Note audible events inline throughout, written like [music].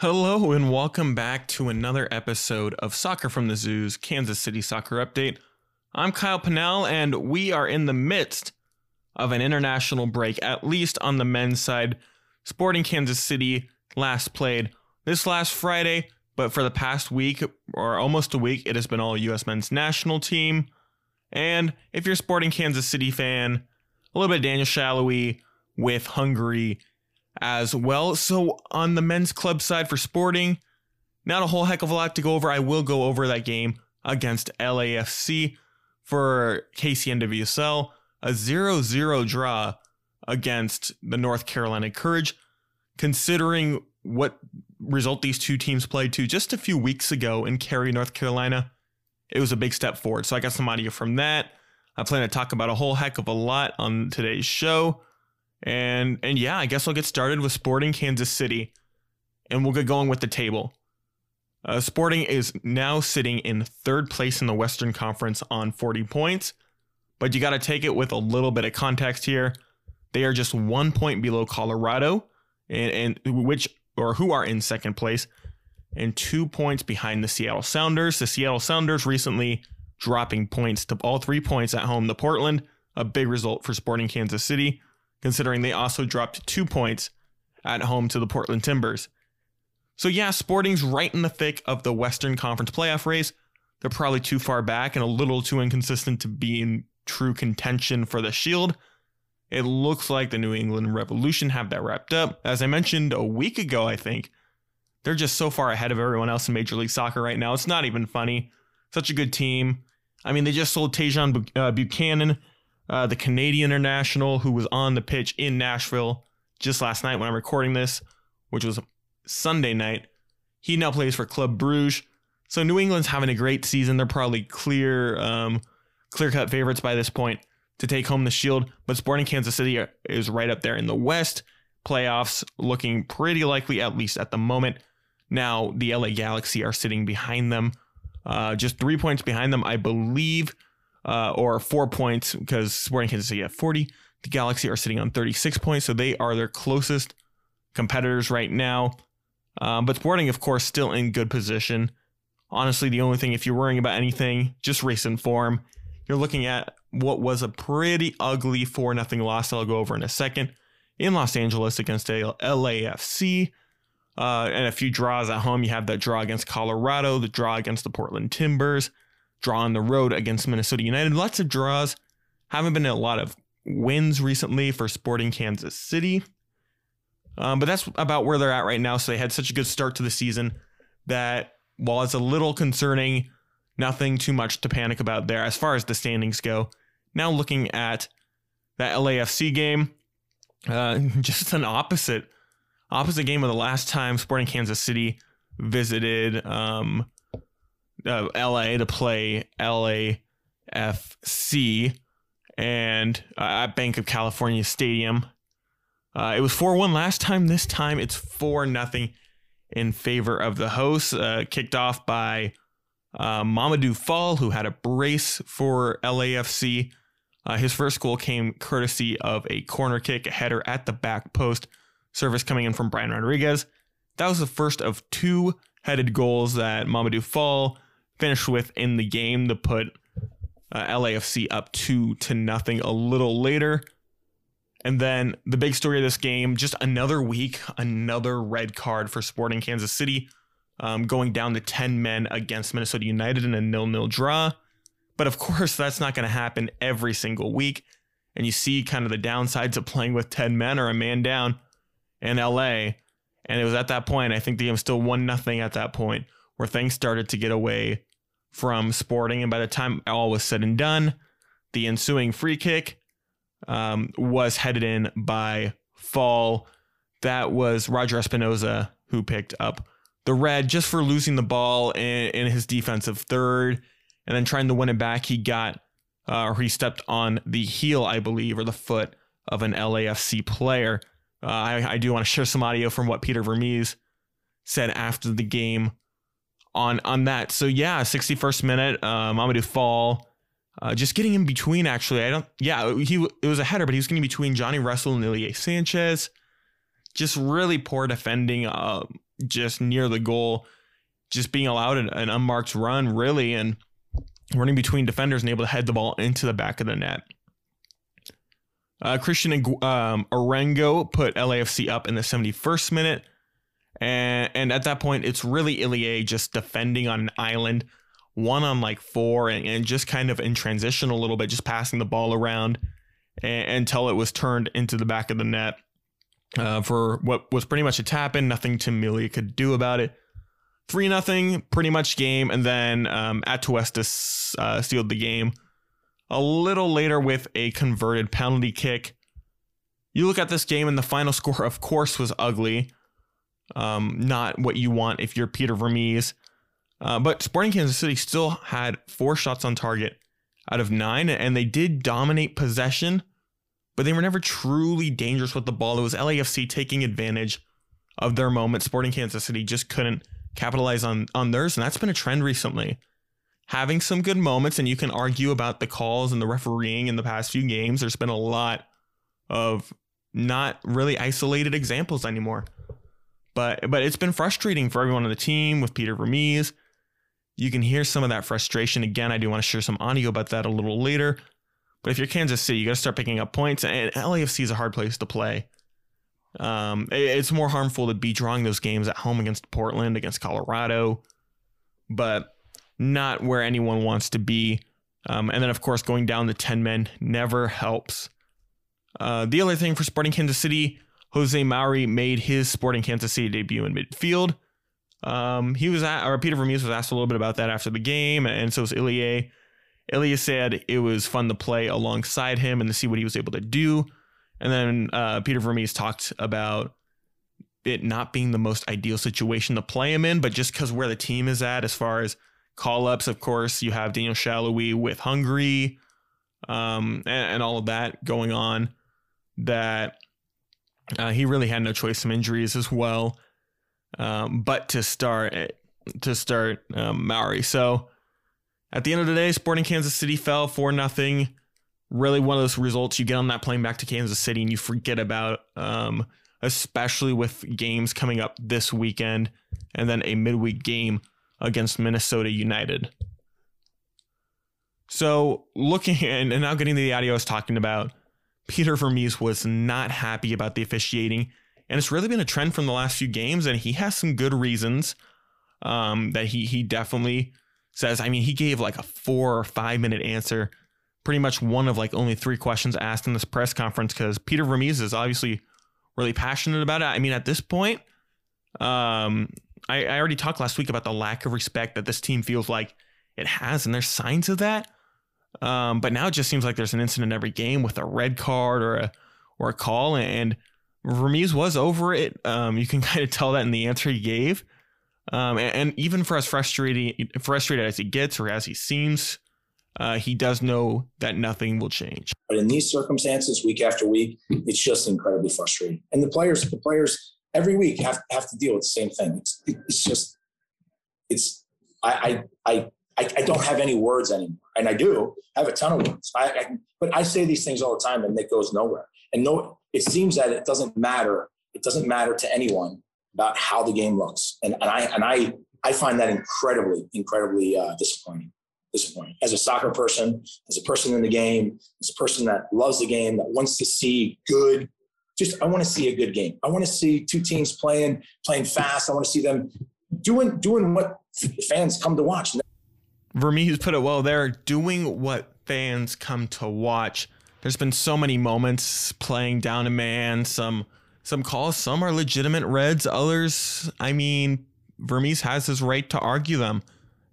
Hello, and welcome back to another episode of Soccer from the Zoo's Kansas City Soccer Update. I'm Kyle Pennell, and we are in the midst of an international break, at least on the men's side. Sporting Kansas City last played this last Friday, but for the past week or almost a week, it has been all U.S. men's national team. And if you're a Sporting Kansas City fan, a little bit Daniel Salloi with Hungary as well. So on the men's club side for Sporting, not a whole heck of a lot to go over. I will go over that game against LAFC for KCNWSL, a 0-0 draw against the North Carolina Courage, considering what result these two teams played to just a few weeks ago in Cary, North Carolina. It was a big step forward. So I got some audio from that. I plan to talk about a whole heck of a lot on today's show. And and yeah, I guess I'll get started with Sporting Kansas City, and we'll get going with the table. Uh, Sporting is now sitting in third place in the Western Conference on 40 points, but you got to take it with a little bit of context here. They are just one point below Colorado, and, and which or who are in second place, and two points behind the Seattle Sounders. The Seattle Sounders recently dropping points to all three points at home to Portland, a big result for Sporting Kansas City considering they also dropped two points at home to the Portland Timbers. So, yeah, Sporting's right in the thick of the Western Conference playoff race. They're probably too far back and a little too inconsistent to be in true contention for the Shield. It looks like the New England Revolution have that wrapped up. As I mentioned a week ago, I think, they're just so far ahead of everyone else in Major League Soccer right now. It's not even funny. Such a good team. I mean, they just sold Tajon uh, Buchanan uh, the Canadian international who was on the pitch in Nashville just last night when I'm recording this, which was Sunday night. He now plays for Club Bruges. So New England's having a great season. They're probably clear, um, clear cut favorites by this point to take home the Shield. But Sporting Kansas City is right up there in the West. Playoffs looking pretty likely, at least at the moment. Now the LA Galaxy are sitting behind them, uh, just three points behind them, I believe uh, or four points because Sporting Kansas City have 40. The Galaxy are sitting on 36 points, so they are their closest competitors right now. Um, but Sporting, of course, still in good position. Honestly, the only thing, if you're worrying about anything, just recent form, you're looking at what was a pretty ugly 4 0 loss that I'll go over in a second in Los Angeles against LAFC. Uh, and a few draws at home. You have that draw against Colorado, the draw against the Portland Timbers, draw on the road against Minnesota United. Lots of draws. Haven't been a lot of wins recently for Sporting Kansas City. Um, but that's about where they're at right now. So they had such a good start to the season that while it's a little concerning, nothing too much to panic about there as far as the standings go. Now looking at that LAFC game, uh, [laughs] just an opposite opposite game of the last time Sporting Kansas City visited um, uh, LA to play LAFC and uh, at Banc of California Stadium. Uh, it was 4 1 last time. This time it's 4 0 in favor of the hosts. Uh, kicked off by uh, Mamadou Fall, who had a brace for LAFC. Uh, his first goal came courtesy of a corner kick, a header at the back post, service coming in from Brian Rodriguez. That was the first of two headed goals that Mamadou Fall finished with in the game to put uh, LAFC up two to nothing a little later. And then the big story of this game, just another week, another red card for Sporting Kansas City, um, going down to 10 men against Minnesota United in a nil-nil draw. But of [laughs] course, that's not going to happen every single week. And you see kind of the downsides of playing with 10 men or a man down in LA. And it was at that point, I think the game was still 1 nothing at that point, where things started to get away from Sporting. And by the time all was said and done, the ensuing free kick um, was headed in by Fall. That was Roger Espinoza who picked up the red just for losing the ball in, in his defensive third and then trying to win it back. He got, uh, or he stepped on the heel, I believe, or the foot of an LAFC player. Uh, I, I do want to share some audio from what Peter Vermes said after the game on on that. So yeah, 61st minute, uh, Mamadou Fall. Uh, just getting in between, actually. I don't. Yeah, he it was a header, but he was getting between Johnny Russell and Ilie Sanchez. Just really poor defending. Uh, just near the goal, just being allowed an, an unmarked run, really, and running between defenders and able to head the ball into the back of the net. Uh, Christian um, Arango put LAFC up in the 71st minute. And, and at that point, it's really Ilie just defending on an island, one on like four, and, and just kind of in transition a little bit, just passing the ball around and, until it was turned into the back of the net uh, for what was pretty much a tap in. Nothing Tim Melia could do about it. 3 nothing, pretty much game. And then um, Atuesta uh, sealed the game a little later with a converted penalty kick. You look at this game, and the final score, of course, was ugly. Um, not what you want if you're Peter Vermes. Uh, but Sporting Kansas City still had four shots on target out of nine, and they did dominate possession, but they were never truly dangerous with the ball. It was LAFC taking advantage of their moment. Sporting Kansas City just couldn't capitalize on on theirs, and that's been a trend recently. Having some good moments, and you can argue about the calls and the refereeing in the past few games. There's been a lot of not really isolated examples anymore. But but it's been frustrating for everyone on the team with Peter Vermes. You can hear some of that frustration. Again, I do want to share some audio about that a little later. But if you're Kansas City, you got to start picking up points, and LAFC is a hard place to play. Um, it's more harmful to be drawing those games at home against Portland, against Colorado, but not where anyone wants to be. Um, and then, of course, going down the 10 men never helps. Uh, the other thing for Sporting Kansas City, Jose Mauri made his Sporting Kansas City debut in midfield. Um, he was at, or Peter Vermes was asked a little bit about that after the game, and so was Ilie. Ilie said it was fun to play alongside him and to see what he was able to do. And then uh, Peter Vermes talked about it not being the most ideal situation to play him in, but just because where the team is at, as far as call ups, of course, you have Daniel Salloi with Hungary um, and, and, all of that going on, that uh, he really had no choice. Some injuries as well. Um, but to start, to start um, Mauri. So at the end of the day, Sporting Kansas City fell for nothing really one of those results you get on that plane back to Kansas City and you forget about, um, especially with games coming up this weekend and then a midweek game against Minnesota United. So, looking and, and now getting to the audio I was talking about, Peter Vermes was not happy about the officiating. And it's really been a trend from the last few games, and he has some good reasons um, that he he definitely says. I mean, he gave like a four or five minute answer pretty much one of like only three questions asked in this press conference because Peter Vermes is obviously really passionate about it. I mean, at this point, um, I, I already talked last week about the lack of respect that this team feels like it has, and there's signs of that. Um, but now it just seems like there's an incident every game with a red card or a or a call, and Vermes was over it. Um, you can [laughs] kind of tell that in the answer he gave. Um, and, and, even for as frustrating frustrated as he gets or as he seems, uh, he does know that nothing will change. But in these circumstances, week after week, it's just incredibly frustrating. And the players, the players every week have, have to deal with the same thing. It's, it's just, it's, I, I, I, I don't have any words anymore. And I do I have a ton of words. I, I, but I say these things all the time and it goes nowhere. And no, it seems that it doesn't matter. It doesn't matter to anyone about how the game looks. And, and I, and I, I find that incredibly, incredibly uh, disappointing disappointing. As a soccer person, as a person in the game, as a person that loves the game, that wants to see good, just I want to see a good game. I want to see two teams playing, playing fast. I want to see them doing doing what fans come to watch. Vermes put it well there, doing what fans come to watch. There's been so many moments playing down a man, some some calls, some are legitimate reds, others, I mean, Vermes has his right to argue them.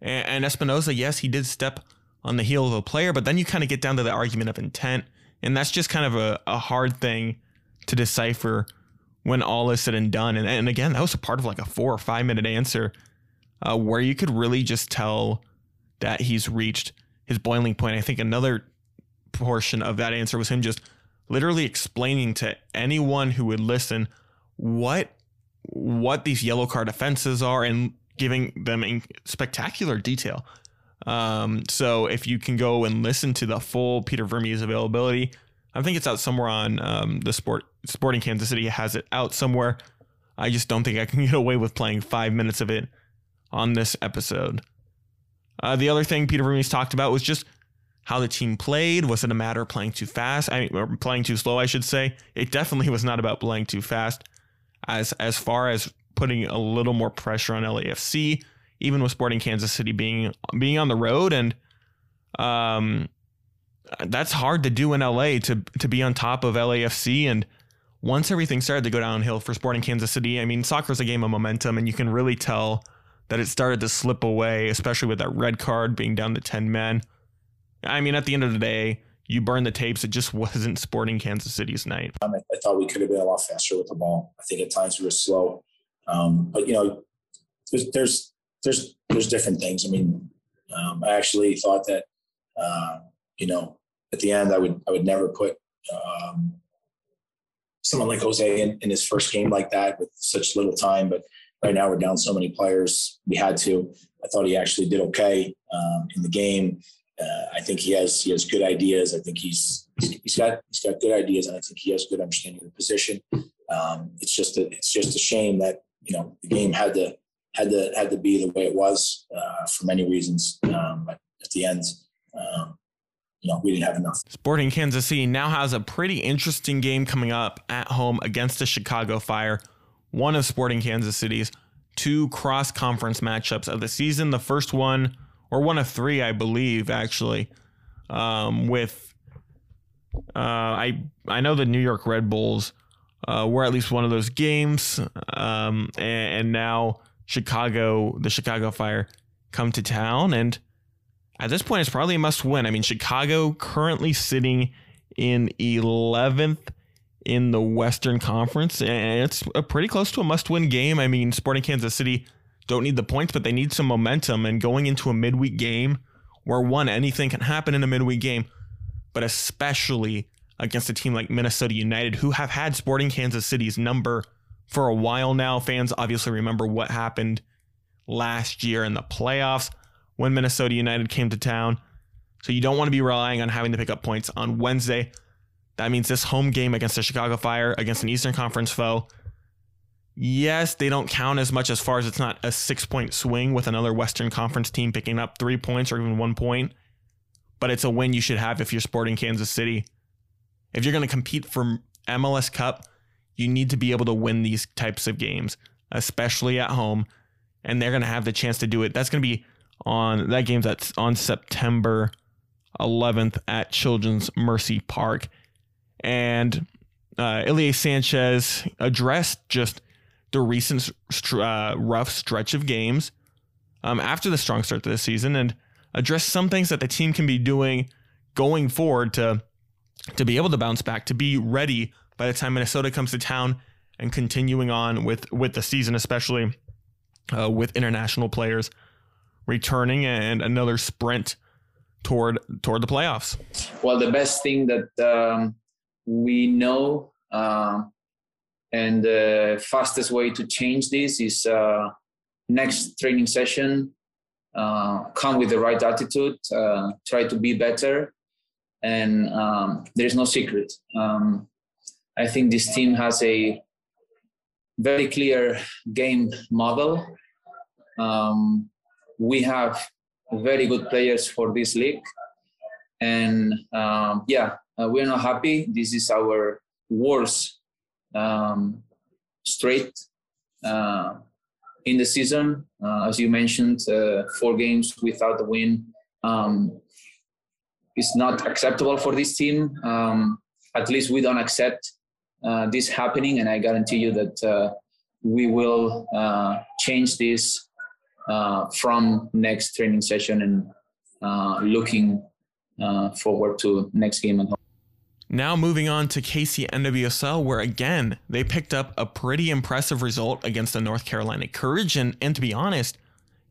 And, and Espinoza, yes, he did step on the heel of a player, but then you kind of get down to the argument of intent. And that's just kind of a, a hard thing to decipher when all is said and done. And, and again, that was a part of like a four or five minute answer uh, where you could really just tell that he's reached his boiling point. I think another portion of that answer was him just literally explaining to anyone who would listen what what these yellow card offenses are and giving them in spectacular detail. Um, so if you can go and listen to the full Peter Vermes availability, I think it's out somewhere on um, the sport Sporting Kansas City has it out somewhere. I just don't think I can [laughs] get away with playing five minutes of it on this episode. Uh, the other thing Peter Vermes talked about was just how the team played. Was it a matter of playing too fast? I mean, or playing too slow, I should say. It definitely was not about playing too fast. As as far as putting a little more pressure on LAFC, even with Sporting Kansas City being being on the road, and um, that's hard to do in LA to to be on top of LAFC. And once everything started to go downhill for Sporting Kansas City, I mean, soccer is a game of momentum, and you can really tell that it started to slip away, especially with that red card being down to 10 men. I mean, at the end of the day, you burn the tapes. It just [laughs] wasn't sporting Kansas City's night. Um, I, I, thought we could have been a lot faster with the ball. I think at times we were slow. Um, but, you know, there's, there's, there's, there's different things. I mean, um, I actually thought that, uh, you know, at the end, I would, I would never put um, someone like Jose in, in his first game like that with such little time. But right now we're down so many players. We had to. I thought he actually did okay um, in the game. Uh, I think he has he has good ideas. I think he's he's got he's got good ideas, and I think he has good understanding of the position. Um, it's just a it's just a shame that you know the game had to had to had to be the way it was uh, for many reasons. Um, but at the end, um, you know, we didn't have enough. Sporting Kansas City now has a pretty interesting game coming up at home against the Chicago Fire one of Sporting Kansas City's two cross conference matchups of the season. The first one, or one of three, I believe, actually, um, with uh, I I know the New York Red Bulls uh, were at least one of those games, um, and, and now Chicago, the Chicago Fire, come to town, and at this point, it's probably a must win. I mean, Chicago currently sitting in 11th in the Western Conference, and it's a pretty close to a must-win game. I mean, Sporting Kansas City don't need the points, but they need some momentum. And going into a midweek game, where one anything can happen in a midweek game, but especially against a team like Minnesota United, who have had Sporting Kansas City's number for a while now. Fans obviously remember what happened last year in the playoffs when Minnesota United came to town. So you don't want to be relying on having to pick up points on Wednesday. That means this home game against the Chicago Fire, against an Eastern Conference foe, yes, they don't count as much as far as it's not a six point swing with another Western Conference team picking up three points or even one point. But it's a win you should have if you're sporting Kansas City. If you're going to compete for MLS Cup, you need to be able to win these types of games, especially at home. And they're going to have the chance to do it. That's going to be on that game's that's on September 11th at Children's Mercy Park and uh, Ilie Sanchez addressed just the recent uh, rough stretch of games um, after the strong start to the season and addressed some things that the team can be doing going forward to to be able to bounce back, to be ready by the time Minnesota comes to town and continuing on with with the season, especially uh, with international players returning and another sprint toward toward the playoffs. Well, the best thing that um, we know uh, and the fastest way to change this is uh, next training session uh, come with the right attitude uh, try to be better and um, there's no secret. Um, i think this team has a very clear game model. Um, we have very good players for this league and um, yeah uh, we're not happy. This is our worst um, straight uh, in the season. Uh, as you mentioned, uh, four games without a win um, is not acceptable for this team. Um, at least we don't accept uh, this happening, and I guarantee you that uh, we will change this from next training session and looking forward to next game at home. Now moving on to KC NWSL, where again they picked up a pretty impressive result against the North Carolina Courage. And and to be honest,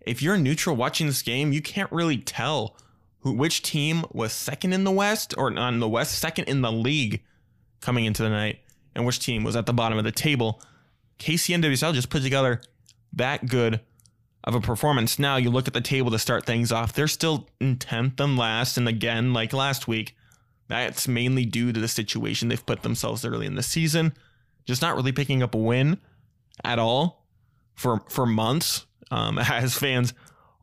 if you're neutral watching this game, you can't really tell who which team was second in the West or in the West, second in the league coming into the night, and which team was at the bottom of the table. KC NWSL just put together that good of a performance. Now you look at the table to start things off, they're still in 10th and last, and again, like last week, that's mainly due to the situation they've put themselves early in the season, just not really picking up a win. at all for for months, um, [laughs] as fans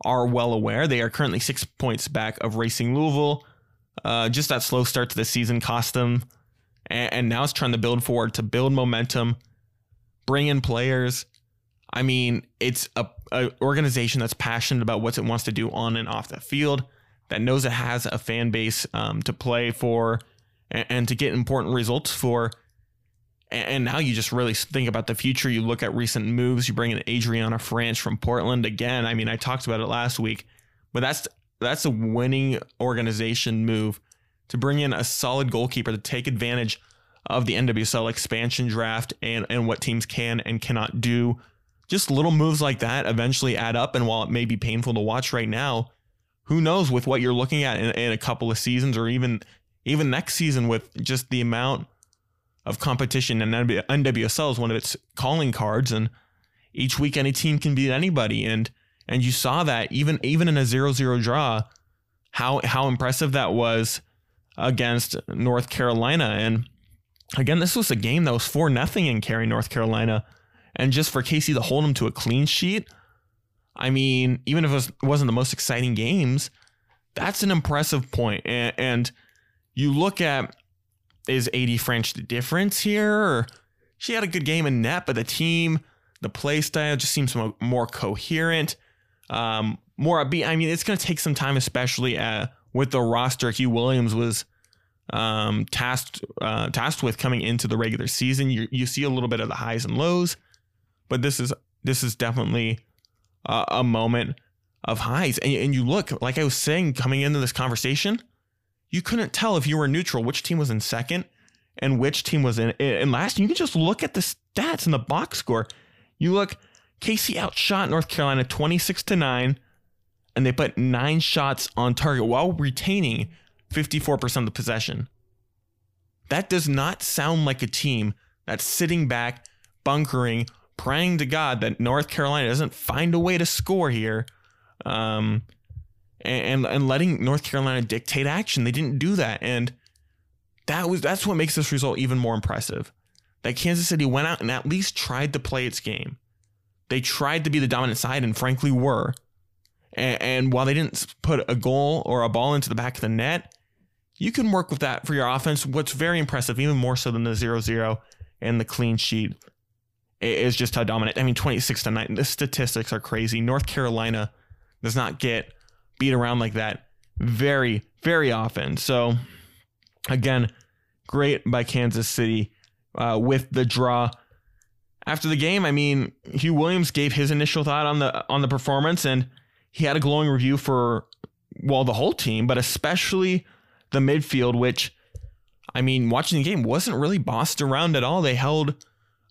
are well aware. They are currently six points back of Racing Louisville. Uh, just that slow start to the season cost them, and, and now it's trying to build forward to build momentum, bring in players. I mean, it's a, a organization that's passionate about what it wants to do on and off the field, that knows it has a fan base um, to play for and, and to get important results for. And now you just really think about the future. You look at recent moves. You bring in Adrianna Franch from Portland again. I mean, I talked about it last week, but that's that's a winning organization move to bring in a solid goalkeeper to take advantage of the NWSL expansion draft and and what teams can and cannot do. Just little moves like that eventually add up. And while it may be painful to watch right now, who knows with what you're looking at in, in a couple of seasons or even even next season with just the amount of competition. And NWSL is one of its calling cards and each week any team can beat anybody. And and you saw that even even in a 0-0 draw how how impressive that was against North Carolina. And again this was a game that was 4 nothing in Cary North Carolina. And just for Casey to hold them to a clean sheet I mean even if it, was, not the most exciting games that's an impressive point and, and you look at is AD Franch the difference here? She had a good game in net, but the team, the play style just seems more coherent, um, more upbeat. I mean, it's going to take some time, especially uh, with the roster Huw Williams was um, tasked uh, tasked with coming into the regular season. You you see a little bit of the highs and lows, but this is this is definitely a, a moment of highs. And, and you look like I was saying coming into this conversation you couldn't tell if you were neutral which team was in second and which team was in, in last. You can just look at the stats in the box score. You look, Casey outshot North Carolina 26 to 9, and they put nine shots on target while retaining 54% of the possession. That does not sound like a team that's sitting back, bunkering, praying to God that North Carolina doesn't find a way to score here. Um, and and letting North Carolina dictate action. They didn't do that, and that was that's what makes this result even more impressive. That Kansas City went out and at least tried to play its game. They tried to be the dominant side, and frankly were. And, and while they didn't put a goal or a ball into the back of the net, you can work with that for your offense. What's very impressive, even more so than the 0-0 and the clean sheet, is just how dominant. I mean, 26 to 9. The statistics are crazy. North Carolina does not get beat around like that very, very often. So, again, great by Kansas City uh, with the draw. After the game, I mean, Huw Williams gave his initial thought on the on the performance, and he had a glowing review for well the whole team, but especially the midfield, which I mean, watching the game wasn't really bossed around at all. They held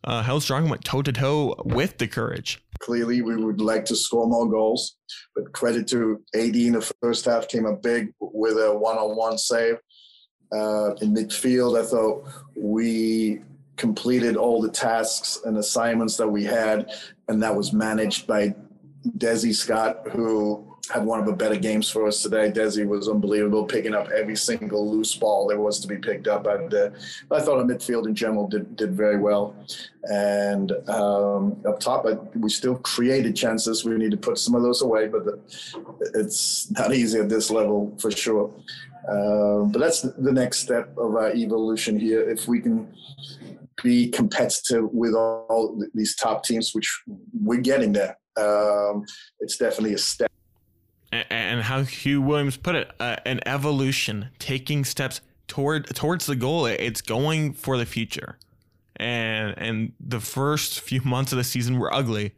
uh, held strong went toe to toe with the courage. Clearly, we would like to score more goals, but credit to AD in the first half came up big with a one on one save. Uh, in midfield, I thought we completed all the tasks and assignments that we had, and that was managed by Desi Scott, who had one of the better games for us today. Desi was unbelievable, picking up every single loose ball there was to be picked up. And uh, I thought our midfield in general did, did very well. And um, up top, we still created chances. We need to put some of those away, but the, it's not easy at this level for sure. Uh, but that's the next step of our evolution here. If we can be competitive with all these top teams, which we're getting there, um, it's definitely a step and how Huw Williams put it, uh, an evolution, taking steps toward towards the goal. It's going for the future, and and the first few months of the season were ugly,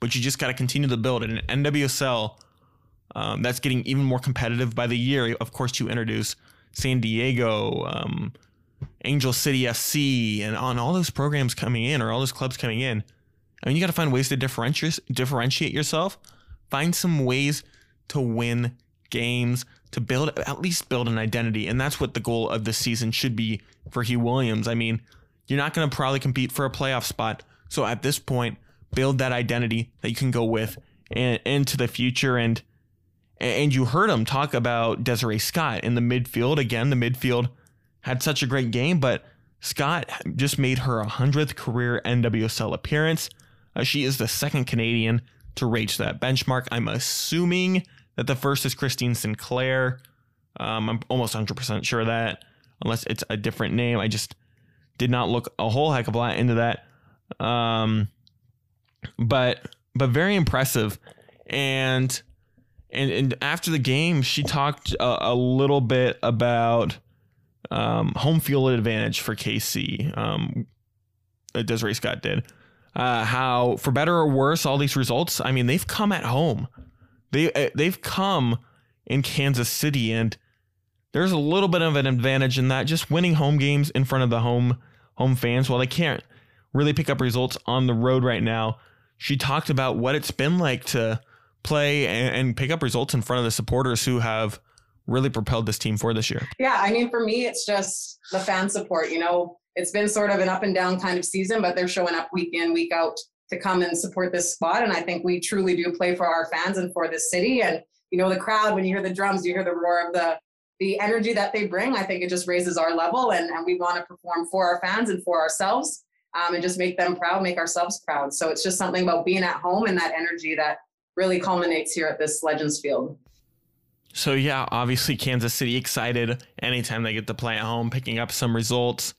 but you just got to continue to build it. And NWSL, um, that's getting even more competitive by the year. Of course, you introduce San Diego, um, Angel City FC, and on all those programs coming in or all those clubs coming in. I mean, you got to find ways to differentiate differentiate yourself. Find some ways to win games, to build at least build an identity. And that's what the goal of the season should be for Huw Williams. I mean, you're not going to probably compete for a playoff spot. So at this point, build that identity that you can go with and, into the future. And and you heard him talk about Desiree Scott in the midfield. Again, the midfield had such a great game, but Scott just made her 100th career NWSL appearance. Uh, she is the second Canadian to reach that benchmark. I'm assuming that the first is Christine Sinclair. Um, I'm almost 100% sure of that, unless it's a different name. I just did not look a whole heck of a lot into that. Um, but but very impressive. And and and after the game, she talked a, a little bit about um, home field advantage for KC. Um, Desiree Scott did. Uh, how for better or worse, all these results. I mean, they've come at home. They uh, they've come in Kansas City, and there's a little bit of an advantage in that. Just winning home games in front of the home home fans. While they can't really pick up results on the road right now, she talked about what it's been like to play and, and pick up results in front of the supporters who have really propelled this team for this year. Yeah, I mean, for me, it's just the fan support. You know, it's been sort of an up and down kind of season, but they're showing up week in, week out to come and support this spot. And I think we truly do play for our fans and for this city. And you know, the crowd, when you hear the drums, you hear the roar of the the energy that they bring. I think it just raises our level, and, and we want to perform for our fans and for ourselves, um, and just make them proud, make ourselves proud. So it's just something about being at home and that energy that really culminates here at this Legends Field. So yeah, obviously Kansas City excited anytime they get to play at home, picking up some results.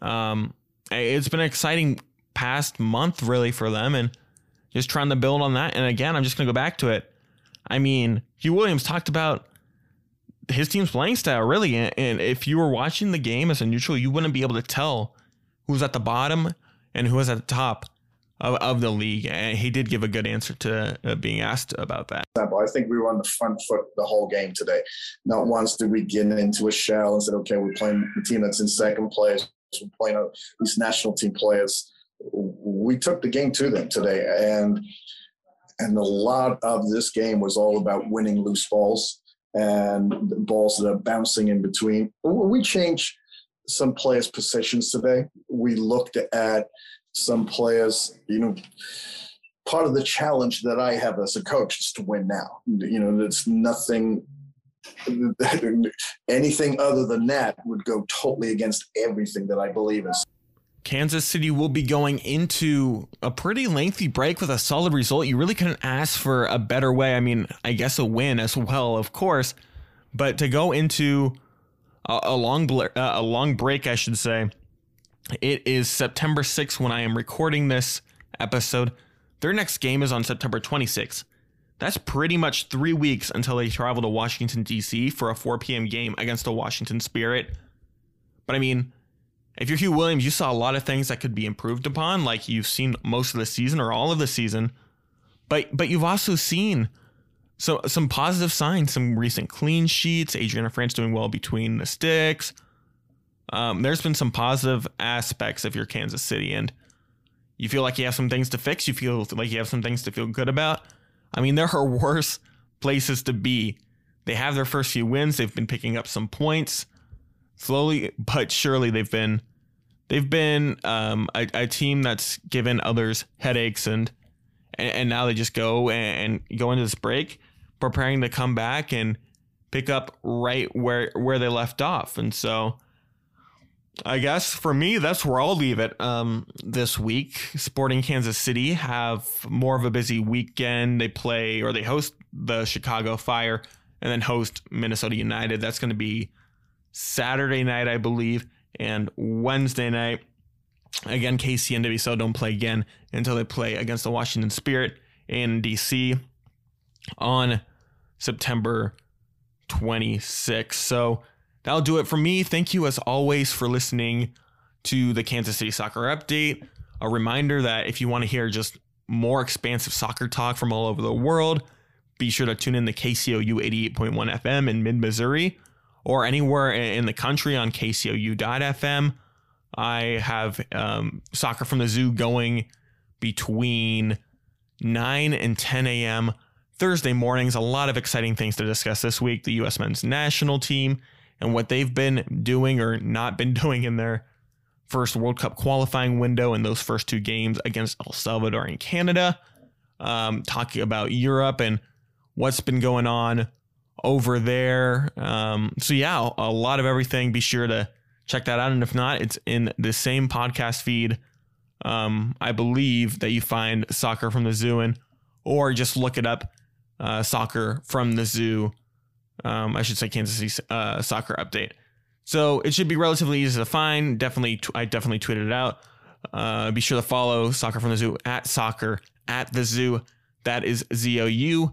Um, it's been an exciting past month really for them, and just trying to build on that. And again, I'm just gonna go back to it. I mean, Huw Williams talked about his team's playing style really, and if you were watching the game as a neutral, you wouldn't be able to tell who's at the bottom and who was at the top of, of the league. And he did give a good answer to uh, being asked about that. I think we were on the front foot the whole game today. Not once did we get into a shell and said, okay, we're playing the team that's in second place. We're playing these national team players. We took the game to them today. And and a lot of this game was all about winning loose balls and balls that are bouncing in between. We changed some players' positions today. We looked at some players, you know, part of the challenge that I have as a coach is to win now. You know, it's nothing [laughs] anything other than that would go totally against everything that I believe in. Kansas City will be going into a pretty lengthy break with a solid result. You really couldn't ask for a better way. I mean, I guess a win as well, of course, but to go into a, a long uh, a long break, I should say, it is September 6th when I am recording this episode. Their next game is on September 26th. That's pretty much three weeks until they travel to Washington, D.C. for a 4 p.m. game against the Washington Spirit. But I mean, if you're Huw Williams, you saw a lot of things that could be improved upon, like you've seen most of the season or all of the season. But but you've also seen so some positive signs, some recent clean sheets. Adrianna Franch doing well between the sticks. Um, there's been some positive aspects of your Kansas City, and you feel like you have some things to fix. You feel like you have some things to feel good about. I mean, there are [laughs] worse places to be. They have their first few wins. They've been picking up some points slowly but surely. They've been they've been um, a, a, team that's given others headaches, and and, and now they just go and, and go into this break, preparing to come back and pick up right where where they left off, and so. I guess for me, that's where I'll leave it um, this week. Sporting Kansas City have more of a busy weekend. They play or they host the Chicago Fire and then host Minnesota United. That's going to be Saturday night, I believe, and Wednesday night. Again, KC NWSL don't play again until they play against the Washington Spirit in DC on September 26th. So that'll do it for me. Thank you, as always, for listening to the Kansas City Soccer Update. A reminder that if you want to hear just more expansive soccer talk from all over the world, be sure to tune in to KCOU 88.1 FM in mid Missouri or anywhere in the country on KCOU.FM. I have um, Soccer from the Zoo going between 9 and 10 a.m. Thursday mornings. A lot of exciting things to discuss this week. The U.S. men's national team and what they've been doing or not been [laughs] doing in their first World Cup qualifying window in those first two games against El Salvador and Canada. Um, talking about Europe and what's been going on over there. Um, so, yeah, a lot of everything. Be sure to check that out. And if not, it's in the same podcast feed um, I believe that you find soccer from the zoo in, or just look it up, uh, soccer from the zoo. Um, I should say Kansas City uh, soccer update. So it should be relatively easy to find. Definitely, I definitely tweeted it out. Uh, be sure to follow Soccer from the Zoo at Soccer at the Zoo. That is Z O U.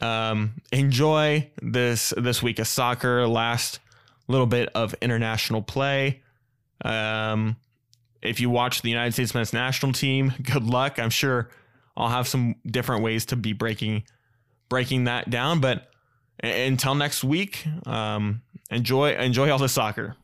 Um, enjoy this this week of soccer. Last little bit of international play. Um, if you watch the United States men's national team, [laughs] good luck. I'm sure I'll have some different ways to be breaking breaking that down. But until next week, um, enjoy enjoy all the soccer.